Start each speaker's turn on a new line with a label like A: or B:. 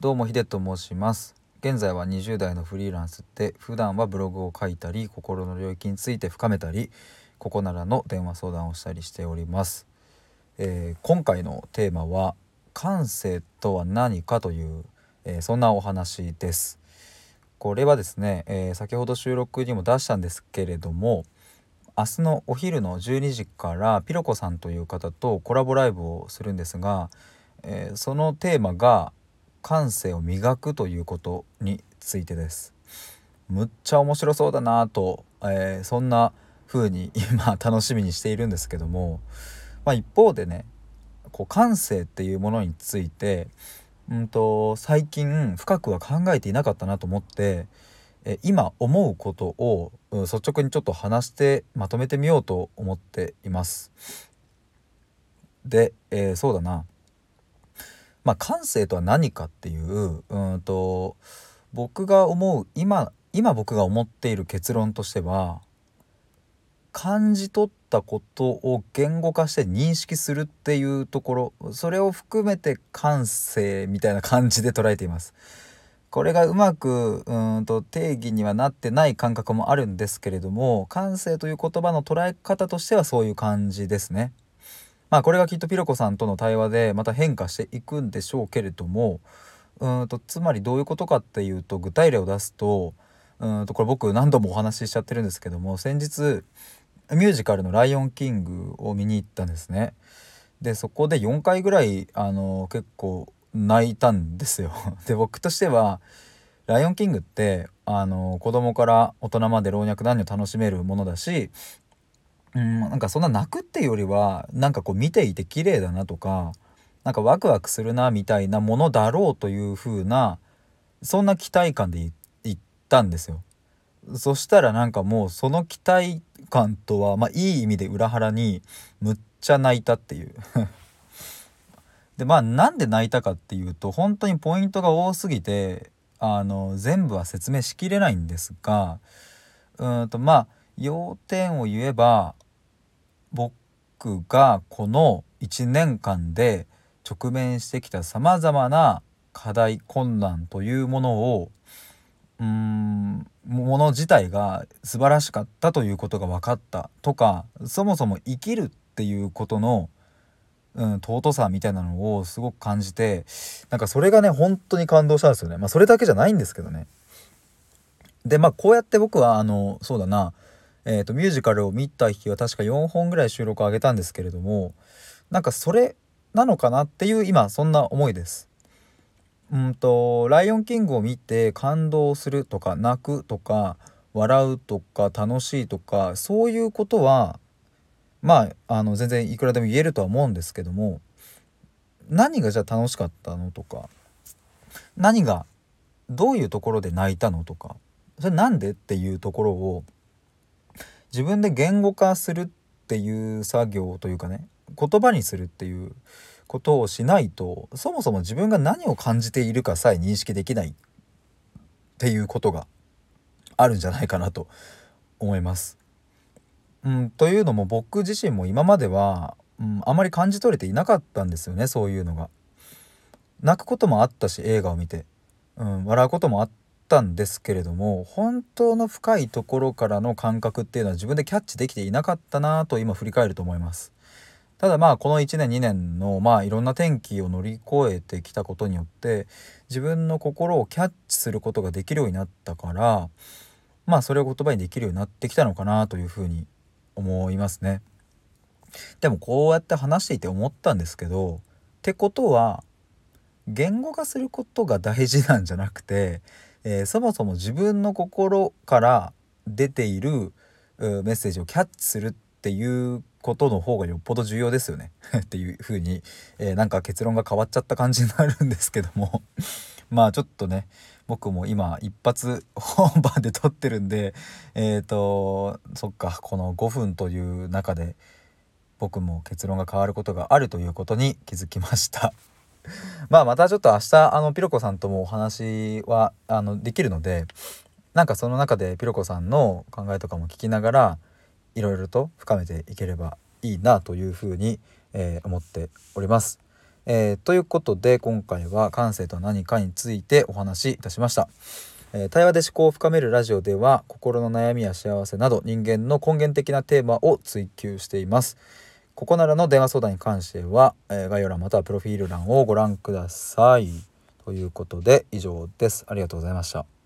A: どうもヒデと申します。現在は20代のフリーランスで普段はブログを書いたり心の領域について深めたりここならの電話相談をしたりしております、えー、今回のテーマは感性とは何かという、えー、そんなお話です。これはですね、えー、先ほど収録にも出したんですけれども明日のお昼の12時からピロコさんという方とコラボライブをするんですが、えー、そのテーマが感性を磨くということについてです。むっちゃ面白そうだなと、えー、そんな風に 今楽しみにしているんですけども、まあ、一方でねこう感性っていうものについて、うんと、最近深くは考えていなかったなと思ってえ今思うことを率直にちょっと話してまとめてみようと思っています。で、えー、そうだなまあ感性とは何かっていううんと僕が思う今今僕が思っている結論としては感じ取ったことを言語化して認識するっていうところそれを含めて感性みたいな感じで捉えています。これがうまくうんと定義にはなってない感覚もあるんですけれども感性という言葉の捉え方としてはそういう感じですね。まあこれがきっとピロコさんとの対話でまた変化していくんでしょうけれどもうんとつまりどういうことかっていうと具体例を出すとうんとこれ僕何度もお話ししちゃってるんですけども先日ミュージカルの「ライオンキング」を見に行ったんですね。でそこで4回ぐらいあの結構泣いたんですよ。で僕としては「ライオンキング」ってあの子供から大人まで老若男女楽しめるものだしうんなんかそんな泣くっていうよりはなんかこう見ていて綺麗だなとかなんかワクワクするなみたいなものだろうという風なそんな期待感で行ったんですよ。そしたらなんかもうその期待感とはまあいい意味で裏腹にむっちゃ泣いたっていう でまあなんで泣いたかっていうと本当にポイントが多すぎてあの全部は説明しきれないんですがうんとまあ要点を言えば僕がこの1年間で直面してきたさまざまな課題困難というものをうーんもの自体が素晴らしかったということが分かったとかそもそも生きるっていうことのうん、尊さみたいなのをすごく感じてなんかそれがね本当に感動したんですよね。まあそれだけじゃないんですけどね。でまあこうやって僕はあのそうだなえーと、ミュージカルを見た日は確か4本ぐらい収録を上げたんですけれどもなんかそれなのかなっていう今そんな思いです。うんと「ライオンキング」を見て感動するとか泣くとか笑うとか楽しいとかそういうことはまああの全然いくらでも言えるとは思うんですけども何がじゃあ楽しかったのとか何がどういうところで泣いたのとかそれなんでっていうところを自分で言語化するっていう作業というかね言葉にするっていうことをしないとそもそも自分が何を感じているかさえ認識できないっていうことがあるんじゃないかなと思います。うん、というのも僕自身も今までは、うん、あまり感じ取れていなかったんですよねそういうのが。泣くこともあったし映画を見て、うん、笑うこともあったんですけれども本当の深いところからの感覚っていうのは自分でキャッチできていなかったなと今振り返ると思います。ただまあこの1年2年のまあいろんな転機を乗り越えてきたことによって自分の心をキャッチすることができるようになったからまあそれを言葉にできるようになってきたのかなというふうに思いますね。でもこうやって話していて思ったんですけどってことは言語化することが大事なんじゃなくて、えー、そもそも自分の心から出ているメッセージをキャッチするっていうことの方がよっぽど重要ですよね。っていう風に、えー、なんか結論が変わっちゃった感じになるんですけども。まあちょっとね僕も今一発本番で撮ってるんでえっ、ー、とそっかこの5分という中で僕も結論が変わることがあるということに気づきました。まあまたちょっと明日あのピロコさんともお話はあのできるのでなんかその中でピロコさんの考えとかも聞きながらいろいろと深めていければいいなというふうに、えー、思っております。えー、ということで今回は感性とは何かについてお話しいたしました。えー、対話で思考を深めるラジオでは心の悩みや幸せなど人間の根源的なテーマを追求しています。ここならの電話相談に関しては、えー、概要欄またはプロフィール欄をご覧ください。ということで以上です。ありがとうございました。